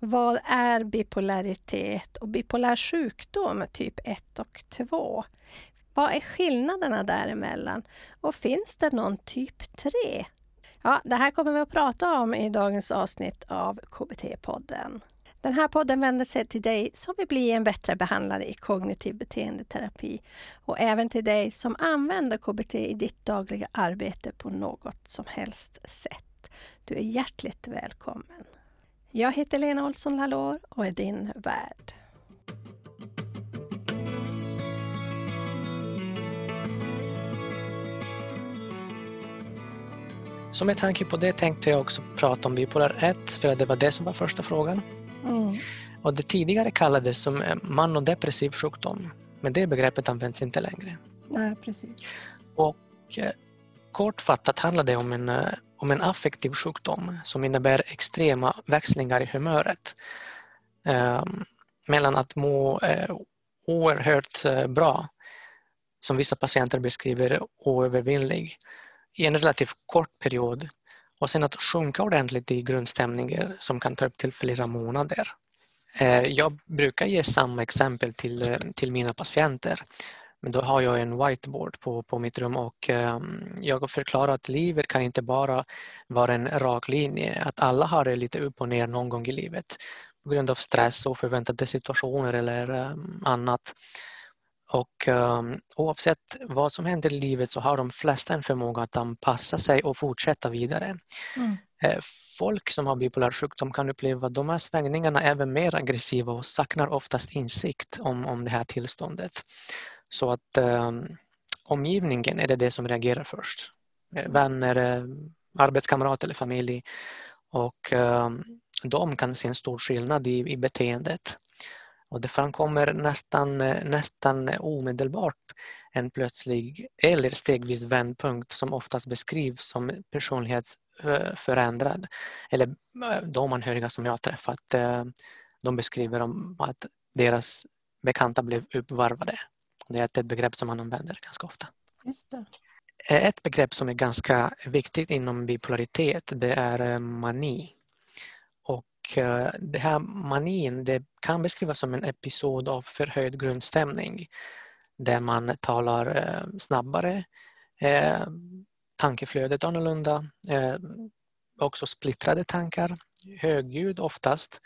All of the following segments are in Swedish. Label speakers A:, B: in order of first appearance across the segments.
A: Vad är bipolaritet och bipolär sjukdom typ 1 och 2? Vad är skillnaderna däremellan? Och finns det någon typ 3? Ja, det här kommer vi att prata om i dagens avsnitt av KBT-podden. Den här podden vänder sig till dig som vill bli en bättre behandlare i kognitiv beteendeterapi och även till dig som använder KBT i ditt dagliga arbete på något som helst sätt. Du är hjärtligt välkommen. Jag heter Lena Olsson Lalor och är din värd.
B: Så med tanke på det tänkte jag också prata om bipolär 1, för det var det som var första frågan. Mm. Och det tidigare kallades som manodepressiv sjukdom, men det begreppet används inte längre.
A: Nej, precis.
B: Och eh, kortfattat handlar det om en, eh, om en affektiv sjukdom som innebär extrema växlingar i humöret. Eh, mellan att må eh, oerhört eh, bra, som vissa patienter beskriver oövervinnlig, i en relativt kort period och sen att sjunka ordentligt i grundstämningar som kan ta upp till flera månader. Eh, jag brukar ge samma exempel till, till mina patienter. Men då har jag en whiteboard på, på mitt rum och ehm, jag förklarar att livet kan inte bara vara en rak linje. Att alla har det lite upp och ner någon gång i livet på grund av stress och förväntade situationer eller ehm, annat. Och um, oavsett vad som händer i livet så har de flesta en förmåga att anpassa sig och fortsätta vidare. Mm. Eh, folk som har bipolär sjukdom kan uppleva de här svängningarna även mer aggressiva och saknar oftast insikt om, om det här tillståndet. Så att eh, omgivningen är det, det som reagerar först. Eh, vänner, eh, eller familj. Och eh, de kan se en stor skillnad i, i beteendet. Och det framkommer nästan, eh, nästan omedelbart en plötslig eller stegvis vändpunkt som oftast beskrivs som personlighetsförändrad. Eller eh, de anhöriga som jag har träffat, de beskriver att deras bekanta blev uppvarvade. Det är ett begrepp som man använder ganska ofta.
A: Just det.
B: Ett begrepp som är ganska viktigt inom bipolaritet det är eh, mani. Eh, det här manin det kan beskrivas som en episod av förhöjd grundstämning där man talar eh, snabbare, eh, tankeflödet annorlunda, också splittrade tankar, högljudd oftast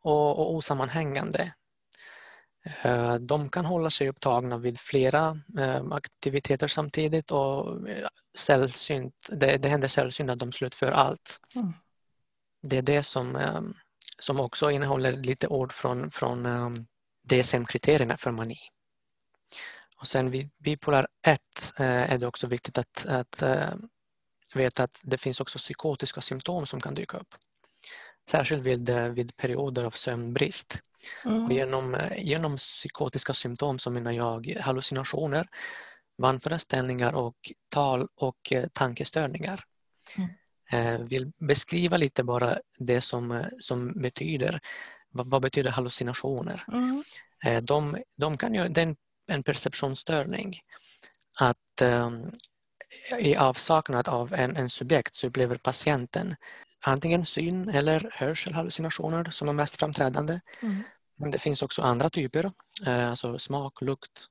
B: och, och osammanhängande. De kan hålla sig upptagna vid flera aktiviteter samtidigt och sällsynt, det, det händer sällsynt att de slutför allt. Mm det är det som, ehm, som också innehåller lite ord från, från ehm, DSM-kriterierna för mani. Och sen vid bipolär 1 eh, är det också viktigt att, att eh, veta att det finns också psykotiska symptom som kan dyka upp. Särskilt vid, eh, vid perioder av sömnbrist. Mm. Genom, genom psykotiska symptom så menar jag hallucinationer, vanföreställningar och tal och tankestörningar. Mm. Eh, vill beskriva lite bara det som, eh, som betyder. Vad, vad betyder hallucinationer? Mm. Eh, de, de kan ju, det är en perceptionsstörning. Att um, i avsaknad av en, en subjekt så upplever patienten antingen syn eller hörselhallucinationer som är mest framträdande. Mm. Men det finns också andra typer, alltså smak, lukt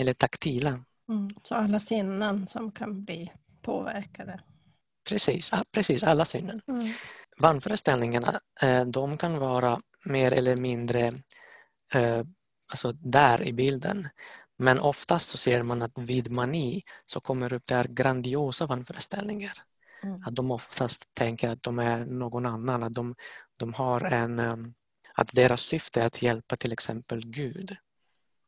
B: eller taktila.
A: Mm. Så alla sinnen som kan bli påverkade?
B: Precis, precis alla sinnen. Mm. Vanföreställningarna eh, de kan vara mer eller mindre eh, alltså där i bilden. Men oftast så ser man att vid mani så kommer upp där grandiosa vanföreställningar. Mm. Att de oftast tänker att de är någon annan, att de, de har en eh, att deras syfte är att hjälpa till exempel Gud.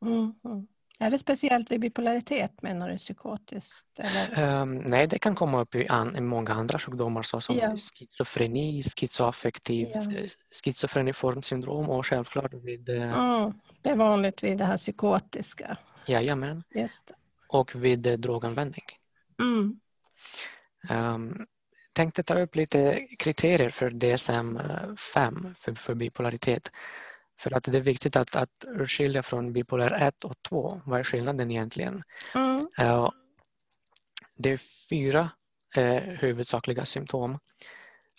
A: Mm, mm. Är det speciellt vid bipolaritet menar du psykotiskt?
B: Um, nej, det kan komma upp i, an, i många andra sjukdomar såsom ja. schizofreni, schizoaffektiv, ja. Eh, schizofreniform syndrom och självklart vid...
A: Mm, det är vanligt vid det här psykotiska.
B: Jajamän. Just det. Och vid eh, droganvändning. Mm. Um, tänkte ta upp lite kriterier för DSM-5 för, för bipolaritet. För att det är viktigt att, att skilja från bipolär 1 och 2. Vad är skillnaden egentligen? Mm. Uh, det är fyra uh, huvudsakliga symptom.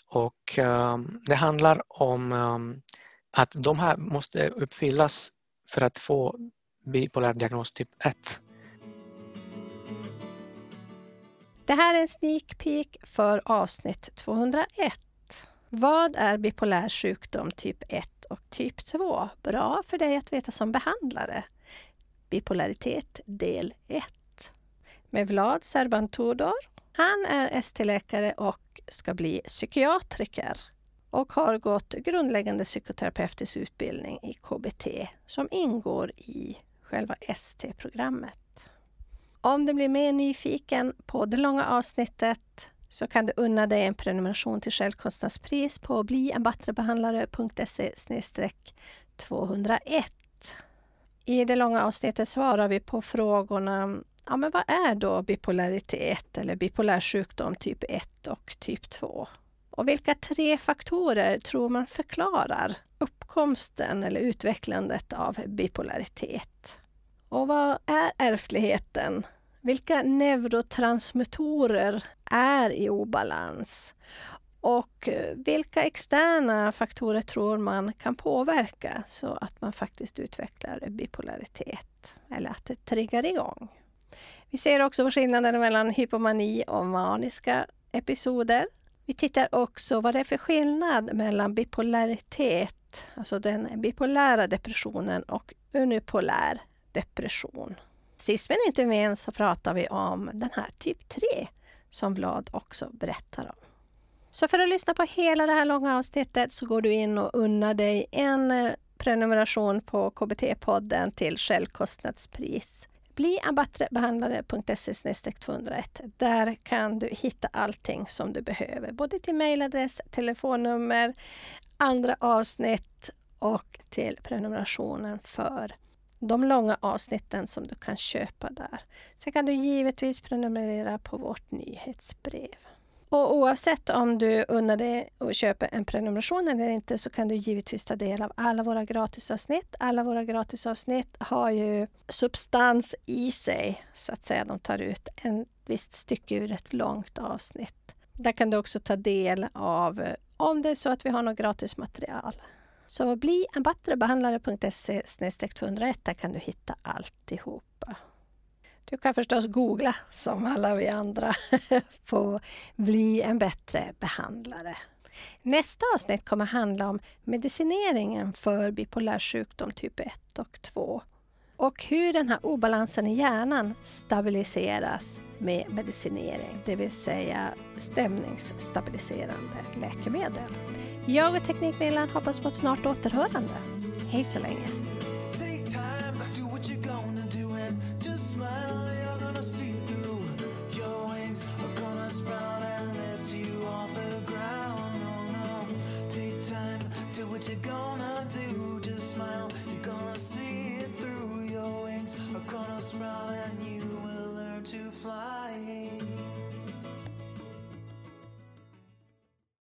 B: Och um, Det handlar om um, att de här måste uppfyllas för att få bipolär diagnos typ 1.
A: Det här är en sneak peek för avsnitt 201. Vad är bipolär sjukdom typ 1 och typ 2? Bra för dig att veta som behandlare. Bipolaritet del 1. Med Vlad Serban Tudor. Han är ST-läkare och ska bli psykiatriker och har gått grundläggande psykoterapeutisk utbildning i KBT som ingår i själva ST-programmet. Om du blir mer nyfiken på det långa avsnittet så kan du unna dig en prenumeration till självkostnadspris på blienbattrebehandlare.se 201. I det långa avsnittet svarar vi på frågorna ja, men vad är då bipolaritet eller bipolär sjukdom typ 1 och typ 2? Och vilka tre faktorer tror man förklarar uppkomsten eller utvecklandet av bipolaritet? Och vad är ärftligheten? Vilka neurotransmittorer är i obalans? Och vilka externa faktorer tror man kan påverka så att man faktiskt utvecklar bipolaritet eller att det triggar igång? Vi ser också skillnaden mellan hypomani och maniska episoder. Vi tittar också vad det är för skillnad mellan bipolaritet, alltså den bipolära depressionen och unipolär depression. Sist men inte minst så pratar vi om den här typ 3 som Vlad också berättar om. Så för att lyssna på hela det här långa avsnittet så går du in och unnar dig en eh, prenumeration på KBT-podden till självkostnadspris. Bli abattrebehandlare.se 201. Där kan du hitta allting som du behöver, både till mejladress, telefonnummer, andra avsnitt och till prenumerationen för de långa avsnitten som du kan köpa där. Sen kan du givetvis prenumerera på vårt nyhetsbrev. Och oavsett om du unnar dig att köpa en prenumeration eller inte så kan du givetvis ta del av alla våra gratisavsnitt. Alla våra gratisavsnitt har ju substans i sig, så att säga. De tar ut en visst stycke ur ett långt avsnitt. Där kan du också ta del av om det är så att vi har något gratis material. Så bli en battrebehandlare.se 201, där kan du hitta alltihopa. Du kan förstås googla som alla vi andra på Bli en bättre behandlare. Nästa avsnitt kommer handla om medicineringen för bipolär sjukdom typ 1 och 2 och hur den här obalansen i hjärnan stabiliseras med medicinering, det vill säga stämningsstabiliserande läkemedel. Jag och Teknikmedlaren hoppas på ett snart återhörande. Hej så länge! what you gonna do. Just smile, you're gonna see